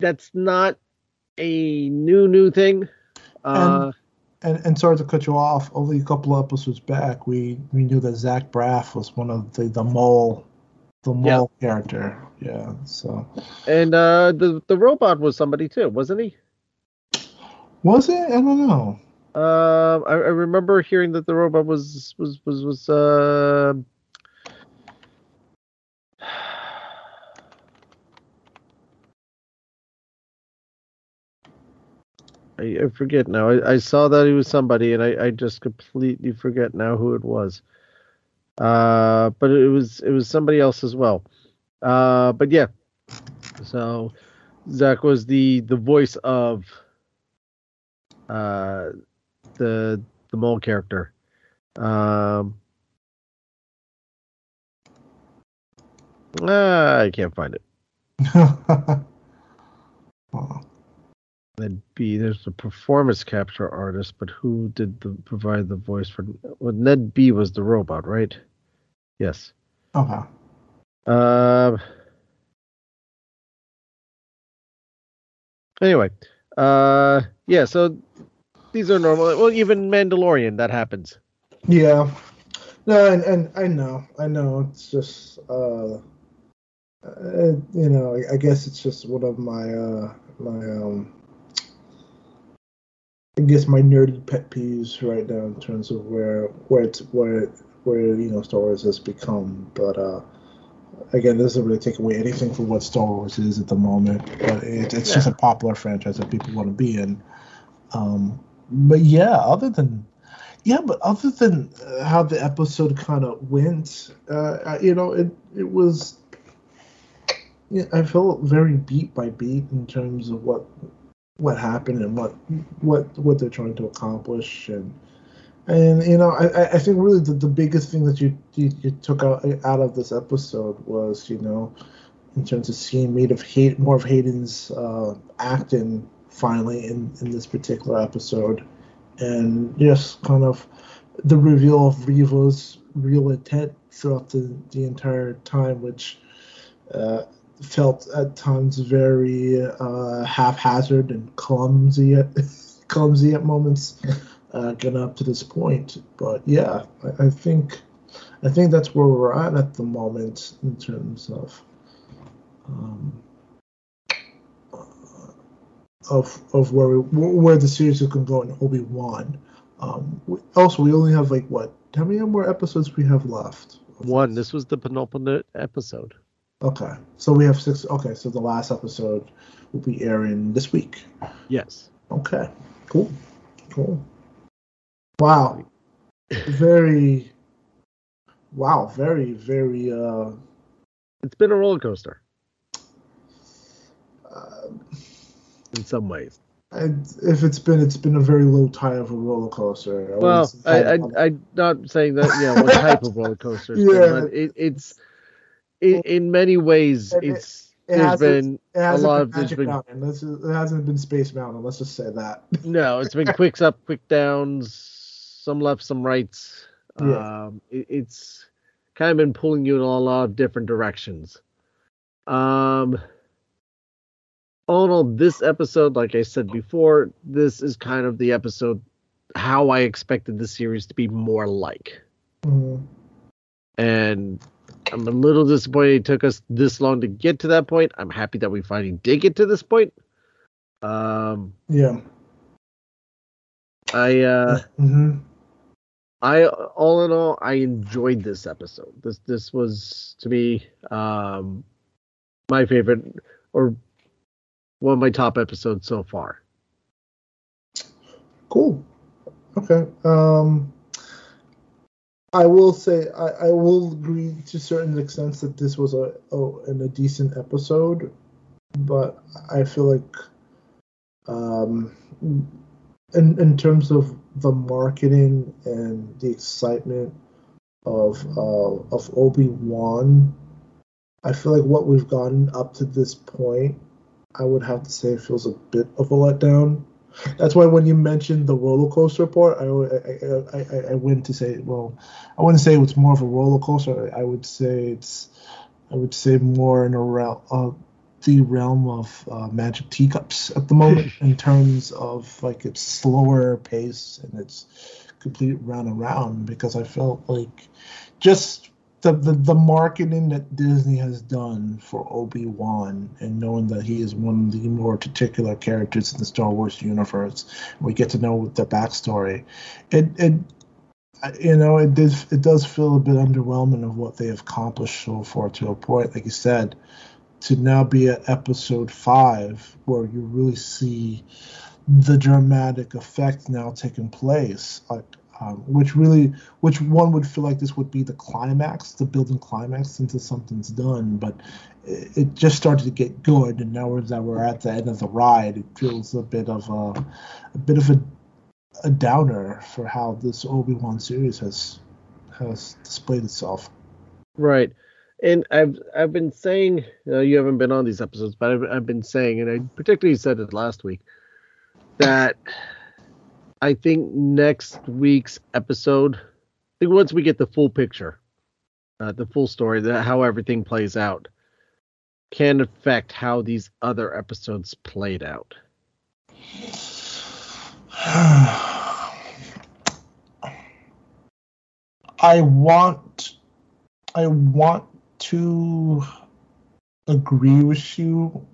that's not a new new thing. Uh, And and sorry to cut you off. Only a couple of episodes back, we we knew that Zach Braff was one of the the mole, the Yeah. mole character. Yeah. So and uh, the the robot was somebody too, wasn't he? was it? I don't know. Um, I, I remember hearing that the robot was was was was uh, I, I forget now. I, I saw that he was somebody, and I, I just completely forget now who it was. Uh, but it was it was somebody else as well. Uh, but yeah. So Zach was the the voice of uh the the mole character. Um, ah, I can't find it. Then B, there's the performance capture artist, but who did the provide the voice for? Well, Ned B was the robot, right? Yes. okay. Um. Anyway, uh, yeah. So these are normal. Well, even Mandalorian that happens. Yeah. No, and, and I know, I know. It's just, uh, uh, you know, I, I guess it's just one of my, uh, my, um, I guess my nerdy pet peeves right now in terms of where, where it's, where, where you know Star Wars has become. But uh, again, this doesn't really take away anything from what Star Wars is at the moment. But it, it's just a popular franchise that people want to be in. Um, but yeah, other than yeah, but other than uh, how the episode kind of went, uh, you know, it it was. Yeah, I felt very beat by beat in terms of what what happened and what what what they're trying to accomplish. And and you know I, I- think really the, the biggest thing that you, you you took out out of this episode was you know in terms of seeing more of hate more of Hayden's uh, acting finally in in this particular episode. And just kind of the reveal of Reva's real intent throughout the, the entire time, which uh, felt at times very uh, haphazard and clumsy at clumsy at moments, uh, getting up to this point. But yeah, I, I think I think that's where we're at at the moment in terms of. Um, of of where we, where the series is going to go in Obi Wan. Um, we, also, we only have like what? How many more episodes we have left? One. This was the penultimate episode. Okay, so we have six. Okay, so the last episode will be airing this week. Yes. Okay, cool, cool. Wow, very. Wow, very very. uh It's been a roller coaster uh, in some ways. I, if it's been, it's been a very low tide of a roller coaster. I well, I, I, I'm not saying that, you know, what type of roller coaster, it's Yeah. been, but it, it's, in, in many ways, It- it- it's, it there's been, It hasn't lot been of there's been- Mountain. Let's just- it hasn't been Space Mountain. Let's just say that. no, it's been quicks up, quick downs, some left, some rights. Yeah. Um, it, it's kind of been pulling you in a lot of different directions. Um, all in all, this episode, like I said before, this is kind of the episode how I expected the series to be more like. Mhm. and I'm a little disappointed it took us this long to get to that point. I'm happy that we finally did get to this point. Um, Yeah. I uh, hmm I all in all, I enjoyed this episode. This this was to me um, my favorite or one of my top episodes so far. Cool. Okay. Um, I will say I, I will agree to certain extents that this was a, oh a a decent episode, but I feel like um, in in terms of the marketing and the excitement of uh, of Obi Wan, I feel like what we've gotten up to this point, I would have to say feels a bit of a letdown. That's why when you mentioned the roller coaster part, I I, I, I went to say, well, I wouldn't say it's more of a roller coaster. I would say it's, I would say more in a realm, uh, the realm of uh, Magic Teacups at the moment in terms of like its slower pace and its complete run around. Because I felt like just the, the, the marketing that Disney has done for Obi Wan and knowing that he is one of the more particular characters in the Star Wars universe, we get to know the backstory. It it you know it does it does feel a bit underwhelming of what they have accomplished so far to a point, like you said, to now be at episode five where you really see the dramatic effect now taking place. Like um, which really, which one would feel like this would be the climax, the building climax into something's done, but it, it just started to get good, and now that we're at the end of the ride, it feels a bit of a, a bit of a, a downer for how this Obi Wan series has has displayed itself. Right. And I've I've been saying uh, you haven't been on these episodes, but I've, I've been saying, and I particularly said it last week, that I think next week's episode, I think once we get the full picture, uh, the full story, that how everything plays out, can affect how these other episodes played out. I want, I want to agree with you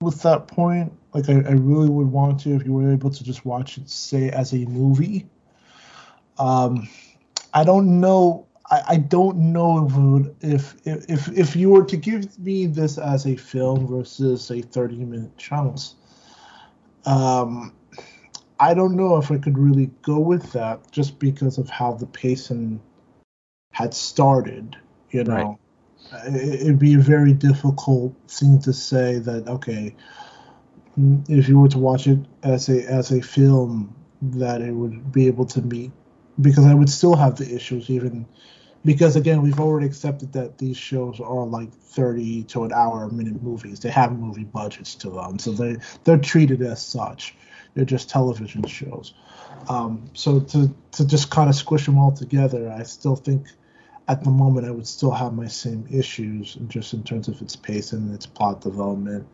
with that point. Like I, I really would want to if you were able to just watch it, say as a movie. Um, I don't know. I, I don't know if, if if if you were to give me this as a film versus a thirty minute chunks. Um, I don't know if I could really go with that just because of how the pacing had started. You know, it'd be a very difficult thing to say that okay if you were to watch it as a as a film that it would be able to meet because I would still have the issues even because again we've already accepted that these shows are like 30 to an hour minute movies. They have movie budgets to them so they they're treated as such. They're just television shows. Um, so to to just kind of squish them all together I still think at the moment, I would still have my same issues, just in terms of its pace and its plot development,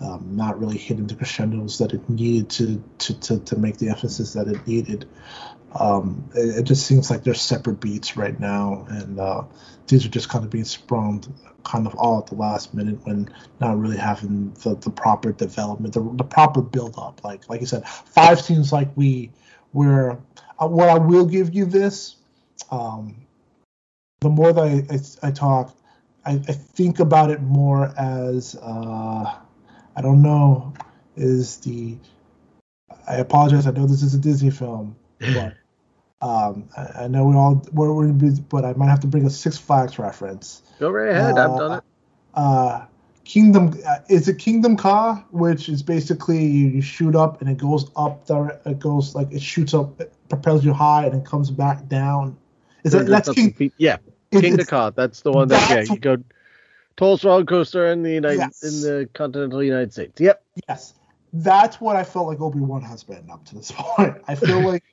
um, not really hitting the crescendos that it needed to to, to, to make the emphasis that it needed. Um, it, it, just seems like they're separate beats right now, and uh, these are just kind of being sprung kind of all at the last minute when not really having the, the proper development, the, the proper build up. Like like you said, five seems like we we're uh, what I will give you this. Um, the more that I, I, I talk, I, I, think about it more as uh, I don't know is the I apologize. I know this is a Disney film, but um, I, I, know we all we're, we're but I might have to bring a Six Flags reference. Go right ahead. Uh, I've done it. Uh, Kingda uh, is a Kingda Ka, which is basically you, you shoot up and it goes up there. It goes like it shoots up, it propels you high, and it comes back down. Is that that's King? Yeah, King Ka. That's the one that yeah, you go tallest roller coaster in the United yes. in the continental United States. Yep. Yes, that's what I felt like Obi Wan has been up to this point. I feel like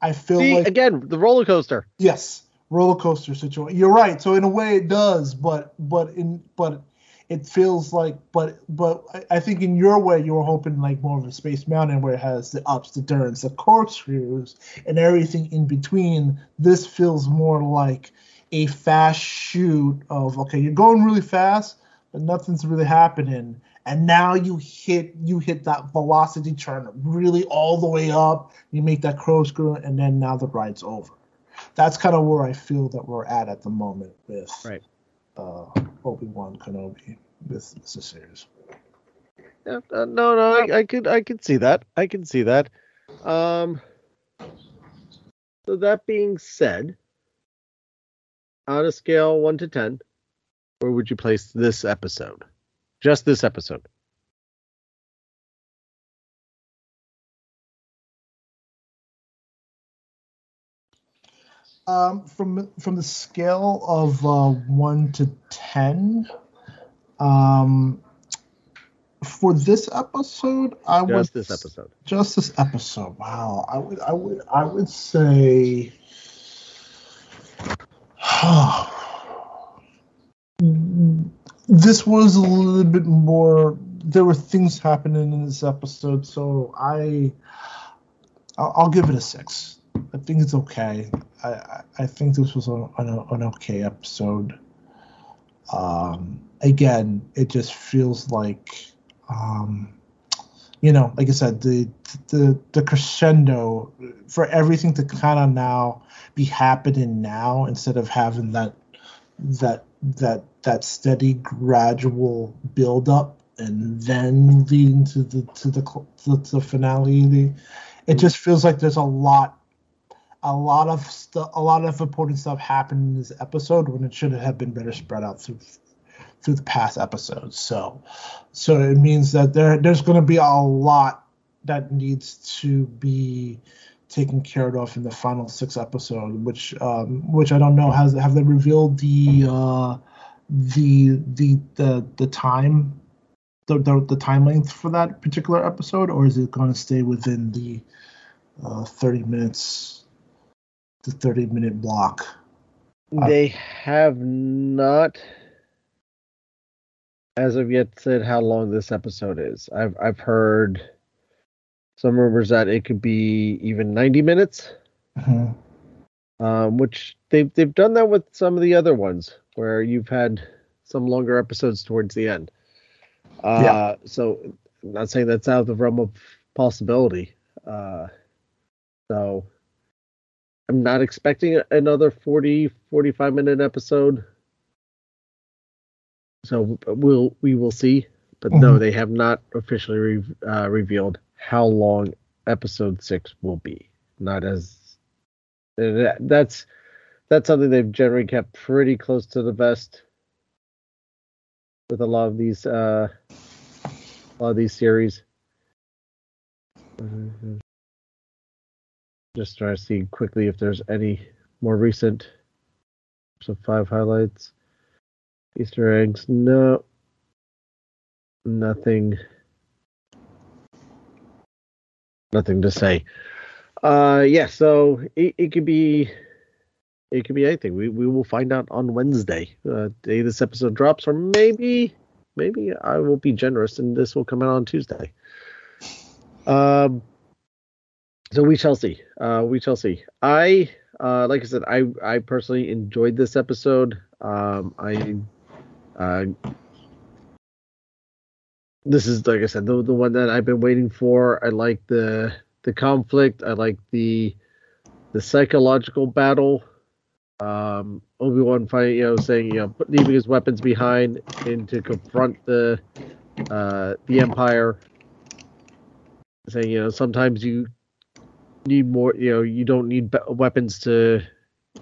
I feel See, like again the roller coaster. Yes, roller coaster situation. You're right. So in a way it does, but but in but it feels like but but I think in your way you were hoping like more of a space mountain where it has the ups the turns, the corkscrews and everything in between this feels more like a fast shoot of okay, you're going really fast, but nothing's really happening, and now you hit you hit that velocity turn really all the way up. You make that corkscrew, and then now the ride's over. That's kind of where I feel that we're at at the moment with Right. uh, Obi Wan Kenobi with this series. Yeah, uh, no, no, I, I could, I could see that. I can see that. Um, so that being said, on a scale one to ten, where would you place this episode? Just this episode. Um, from from the scale of uh, one to ten, um, for this episode, I would Just this episode. just this episode. Wow, I would I would I would say. this was a little bit more. There were things happening in this episode, so I. I'll, give it a six. I think it's okay. I I, think this was an, an okay episode. Um, again, it just feels like, um, you know, like I said, the the the crescendo for everything to kind of now be happening now instead of having that that that that steady gradual build up and then leading to the to the to the finale. It just feels like there's a lot a lot of a lot of important stuff happened in this episode when it should have been better spread out through through the past episodes. So so it means that there there's going to be a lot that needs to be taken care of in the final six episode which um which i don't know has have they revealed the uh the the the the time the, the, the time length for that particular episode or is it going to stay within the uh, 30 minutes the 30 minute block? They have not, as of yet, said how long this episode is. I've I've heard some rumors that it could be even ninety minutes. Mhm. um, which they've they've done that with some of the other ones where you've had some longer episodes towards the end. Uh, Yeah. So I'm not saying that's out of the realm of possibility. Uh, so I'm not expecting another 40 45 minute episode. So we'll we will see, but no, Mhm. they have not officially re- uh, revealed how long episode six will be. Not as that- that's that's something they've generally kept pretty close to the vest with a lot of these uh a lot of these series. Just trying to see quickly if there's any more recent so five highlights. Easter eggs, no. Nothing nothing to say. Uh yeah, so it, it could be it could be anything. We we will find out on Wednesday, uh, day this episode drops, or maybe maybe I will be generous and this will come out on Tuesday. Um, so we shall see. Uh, we shall see. I uh, like I said, I I personally enjoyed this episode. Um, I uh, this is like I said, the the one that I've been waiting for. I like the the conflict. I like the the psychological battle um, Obi Wan you know, saying you know, leaving his weapons behind and to confront the uh, the Empire, saying you know sometimes you need more, you know, you don't need weapons to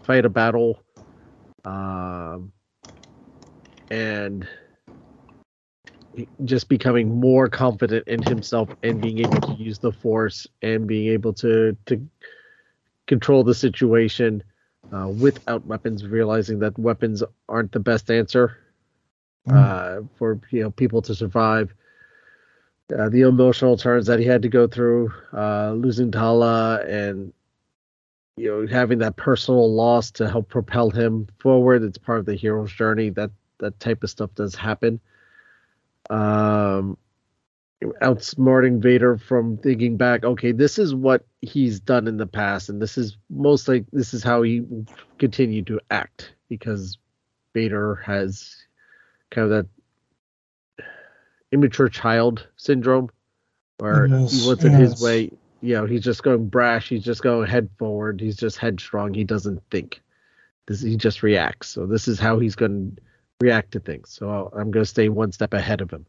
fight a battle, um, and just becoming more confident in himself and being able to use the Force and being able to to control the situation uh, without weapons, realizing that weapons aren't the best answer uh, for you know people to survive. Uh, the emotional turns that he had to go through, uh, losing Tala, and you know having that personal loss to help propel him forward. It's part of the hero's journey. That that type of stuff does happen. Um, outsmarting Vader from thinking back, okay, this is what he's done in the past, and this is most like this is how he continued to act because Vader has kind of that immature child syndrome, where Yes, he wants it his way. You know, he's just going brash. He's just going head forward. He's just headstrong. He doesn't think. This he just reacts. So this is how he's going to react to things. So I'll, I'm going to stay one step ahead of him.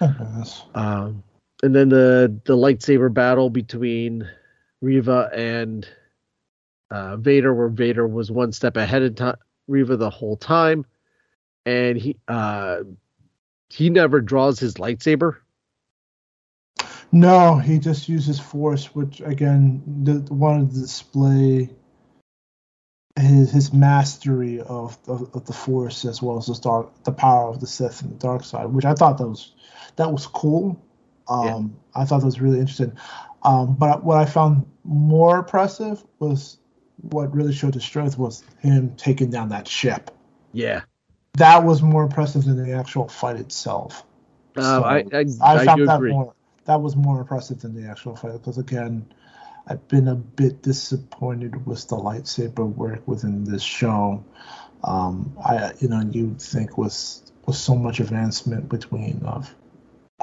Yes. Um, and then the the lightsaber battle between Reva and uh, Vader, where Vader was one step ahead of ti- Reva the whole time, and he uh, he never draws his lightsaber. No, he just uses force, which again the, wanted to display his his mastery of, of of the force as well as the dark the power of the Sith and the dark side, which I thought that was that was cool. Um, I thought that was really interesting. Um, but what I found more impressive was what really showed his strength was him taking down that ship. Yeah, That was more impressive than the actual fight itself. uh, So, I I, I I found do that agree. more that was more impressive than the actual fight because again, I've been a bit disappointed with the lightsaber work within this show. Um, I you know you'd think with with so much advancement between of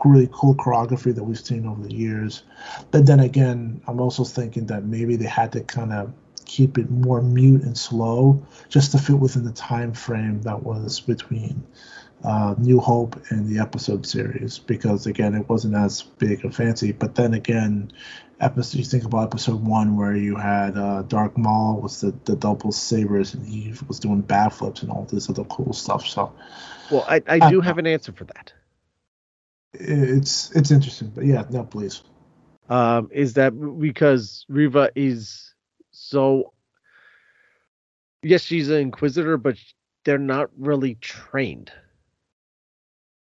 really cool choreography that we've seen over the years, but then again, I'm also thinking that maybe they had to kind of keep it more mute and slow just to fit within the time frame that was between uh, New Hope and the episode series because again it wasn't as big and fancy. But then again, episode you think about episode one where you had uh, Darth Maul with the, the double sabers and he was doing backflips and all this other cool stuff. So Well, I, I do have an answer for that. it's it's interesting. But yeah, no, please. um, is that because Reva is so. Yes, she's an inquisitor, but they're not really trained.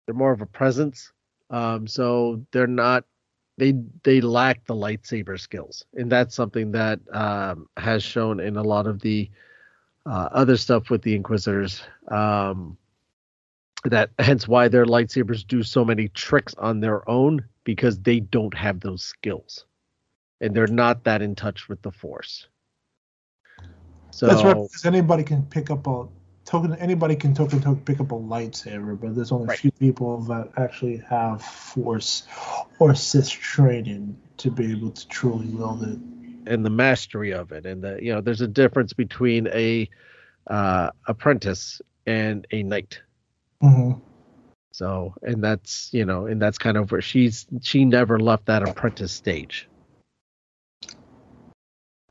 They're more of a presence, um, so they're not. They they lack the lightsaber skills, and that's something that um, has shown in a lot of the uh, other stuff with the inquisitors. Um, that hence why their lightsabers do so many tricks on their own because they don't have those skills and they're not that in touch with the force so That's right. Because anybody can pick up a token. Anybody can token token pick up a lightsaber, but there's only Right. a few people that actually have force or Sith training to be able to truly wield it. and the mastery of it and the you know there's a difference between a uh apprentice and a knight hmm so and that's you know and that's kind of where she's she never left that apprentice stage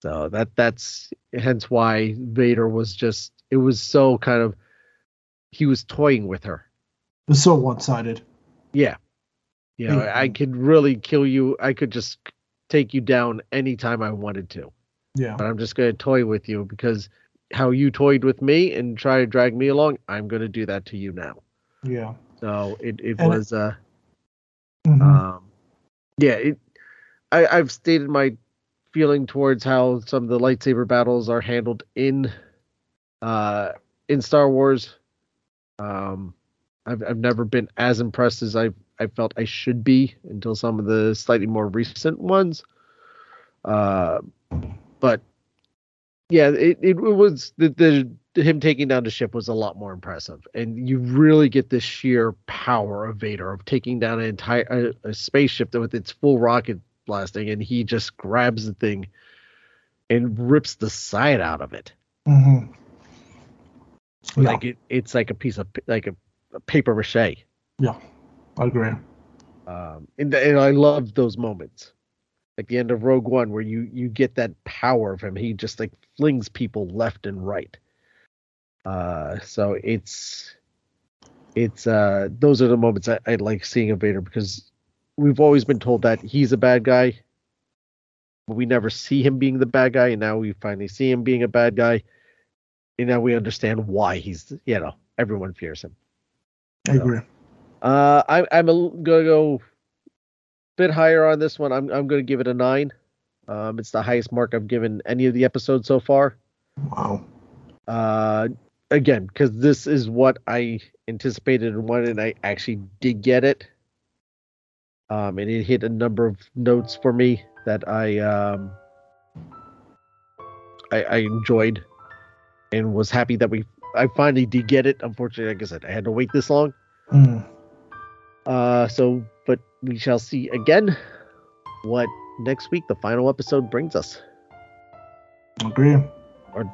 so that that's hence why vader was just it was so kind of he was toying with her It's so one-sided. Yeah. You know, Mhm. I could really kill you. I could just take you down anytime I wanted to. Yeah. But I'm just going to toy with you because how you toyed with me and try to drag me along, I'm going to do that to you now. Yeah. So it, it And- was, uh, Mhm. um, yeah, it, I, I've stated my feeling towards how some of the lightsaber battles are handled in, uh, in Star Wars. Um, I've, I've never been as impressed as I I felt I should be until some of the slightly more recent ones. Uh, but yeah, it, it was the, the him taking down the ship was a lot more impressive, and you really get the sheer power of Vader of taking down an entire a, a spaceship with its full rocket blasting, and he just grabs the thing and rips the side out of it Mhm. Yeah. like it, it's like a piece of like a, a paper mache. Yeah. I agree. um, and, and I love those moments, like the end of Rogue One, where you you get that power of him. He just like flings people left and right. Uh, so it's it's uh those are the moments I, I like seeing of Vader because we've always been told that he's a bad guy, but we never see him being the bad guy, and now we finally see him being a bad guy, and now we understand why he's you know everyone fears him. I agree. Uh, I, I'm gonna go a bit higher on this one. I'm I'm gonna give it a nine. Um, it's the highest mark I've given any of the episodes so far. Wow. Uh, again, because this is what I anticipated and wanted, and I actually did get it. Um, and it hit a number of notes for me that I um I, I enjoyed and was happy that we I finally did get it. Unfortunately, like I said, I had to wait this long. Mm. Uh, so, but we shall see again what next week the final episode brings us. Agree. Or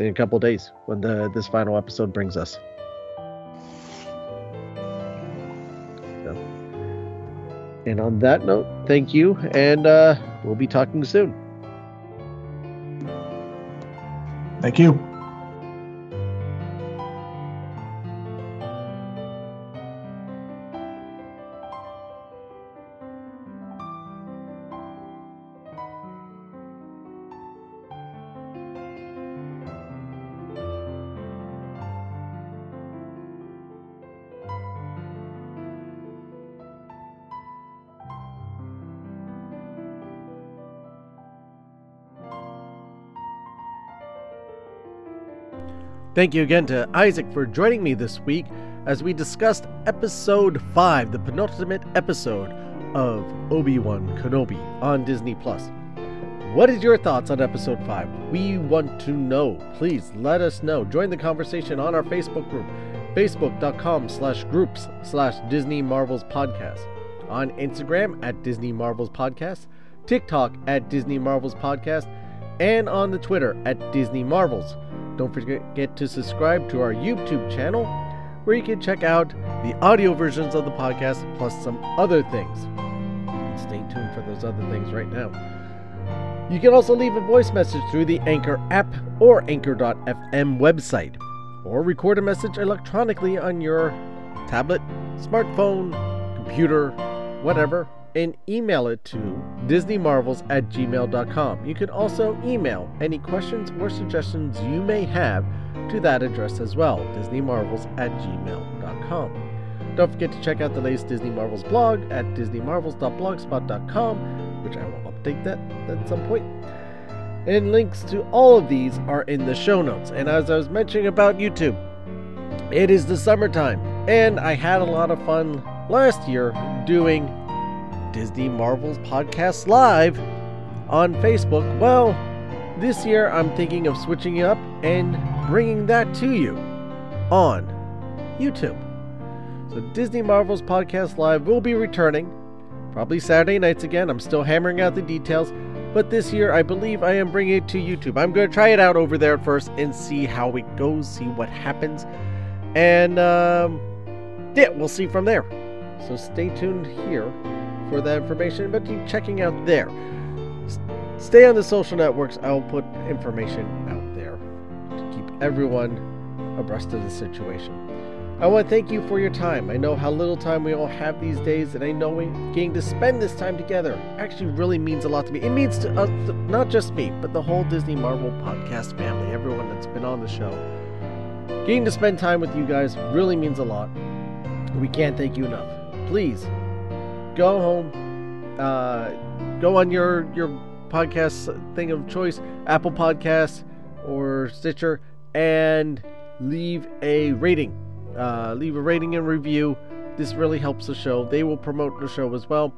in a couple days when the this final episode brings us. So, and on that note, thank you, and uh, we'll be talking soon. Thank you. Thank you again to Isaac for joining me this week as we discussed episode 5, the penultimate episode of Obi-Wan Kenobi on Disney Plus. What is your thoughts on episode 5? We want to know. Please let us know. Join the conversation on our Facebook group, facebook.com slash groups slash Disney Marvels Podcast. On Instagram at Disney Marvels Podcast, TikTok at Disney Marvels Podcast, and on the Twitter at Disney Marvels. Don't forget to subscribe to our YouTube channel where you can check out the audio versions of the podcast plus some other things. Stay tuned for those other things right now. You can also leave a voice message through the Anchor app or Anchor.fm website, or record a message electronically on your tablet, smartphone, computer, whatever, and email it to disneymarvels at gmail.com. You can also email any questions or suggestions you may have to that address as well, disneymarvels at gmail.com. Don't forget to check out the latest Disney Marvels blog at disneymarvels.blogspot.com, which I will update that at some point. And links to all of these are in the show notes. And as I was mentioning about YouTube, it is the summertime, and I had a lot of fun last year doing Disney Marvels Podcast Live on Facebook. Well, this year I'm thinking of switching it up and bringing that to you on YouTube. So, Disney Marvels Podcast Live will be returning, probably Saturday nights again. I'm still hammering out the details, but this year I believe I am bringing it to YouTube. I'm going to try it out over there first and see how it goes, see what happens, and um, yeah, we'll see from there. So, stay tuned here for that information, but keep checking out there. Stay on the social networks. I'll put information out there to keep everyone abreast of the situation. I want to thank you for your time. I know how little time we all have these days, and I know getting to spend this time together actually really means a lot to me. It means to us, not just me, but the whole Disney Marvel podcast family, everyone that's been on the show. Getting to spend time with you guys really means a lot. We can't thank you enough. Please go home, uh, go on your your podcast thing of choice, Apple Podcasts or Stitcher, and leave a rating uh, leave a rating and review. This really helps the show. They will promote the show as well.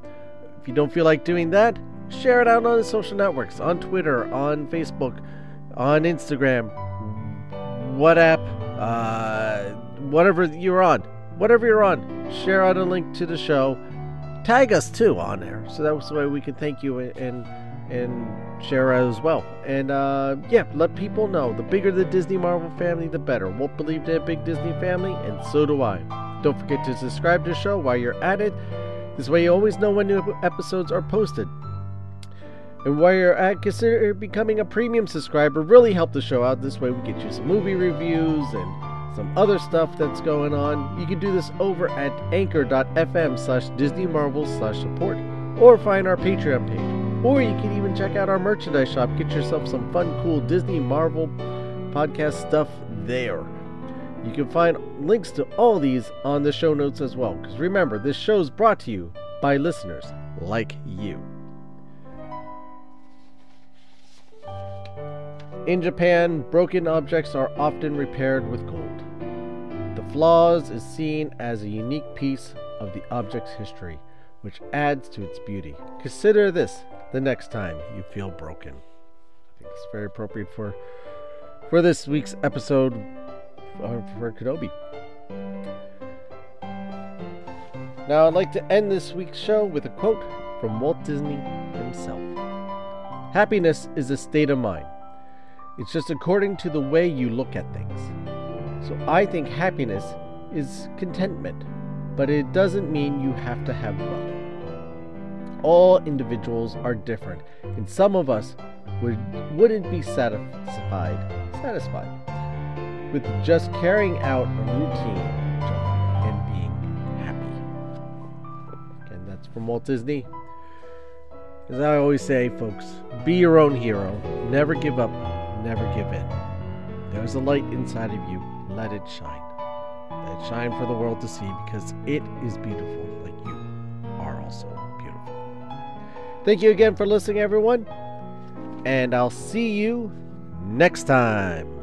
If you don't feel like doing that, share it out on the social networks on Twitter, on Facebook, on Instagram, what app, uh, whatever you're on. Whatever you're on, share out a link to the show. Tag us too on there, so that was the way we can thank you and and share as well. And uh, yeah, let people know. The bigger the Disney Marvel family, the better. Won't believe they're a big Disney family, and so do I. Don't forget to subscribe to the show while you're at it. This way you always know when new episodes are posted. And while you're at, it, consider becoming a premium subscriber. Really help the show out. This way we get you some movie reviews and some other stuff that's going on. You can do this over at anchor.fm slash Disney Marvel slash support or find our Patreon page. Or you can even check out our merchandise shop. Get yourself some fun, cool Disney Marvel podcast stuff there. You can find links to all these on the show notes as well. Because remember, this show is brought to you by listeners like you. In Japan, broken objects are often repaired with gold. Flaws is seen as a unique piece of the object's history, which adds to its beauty. Consider this the next time you feel broken. I think it's very appropriate for for this week's episode for Kenobi. Now, I'd like to end this week's show with a quote from Walt Disney himself Happiness is a state of mind, it's just according to the way you look at things. So I think happiness is contentment, but it doesn't mean you have to have wealth. All individuals are different, and some of us would, wouldn't be satisfied, satisfied with just carrying out a routine job and being happy. And that's from Walt Disney. As I always say, folks, be your own hero. Never give up, never give in. There's a light inside of you. Let it shine. Let it shine for the world to see because it is beautiful, like you are also beautiful. Thank you again for listening, everyone. And I'll see you next time.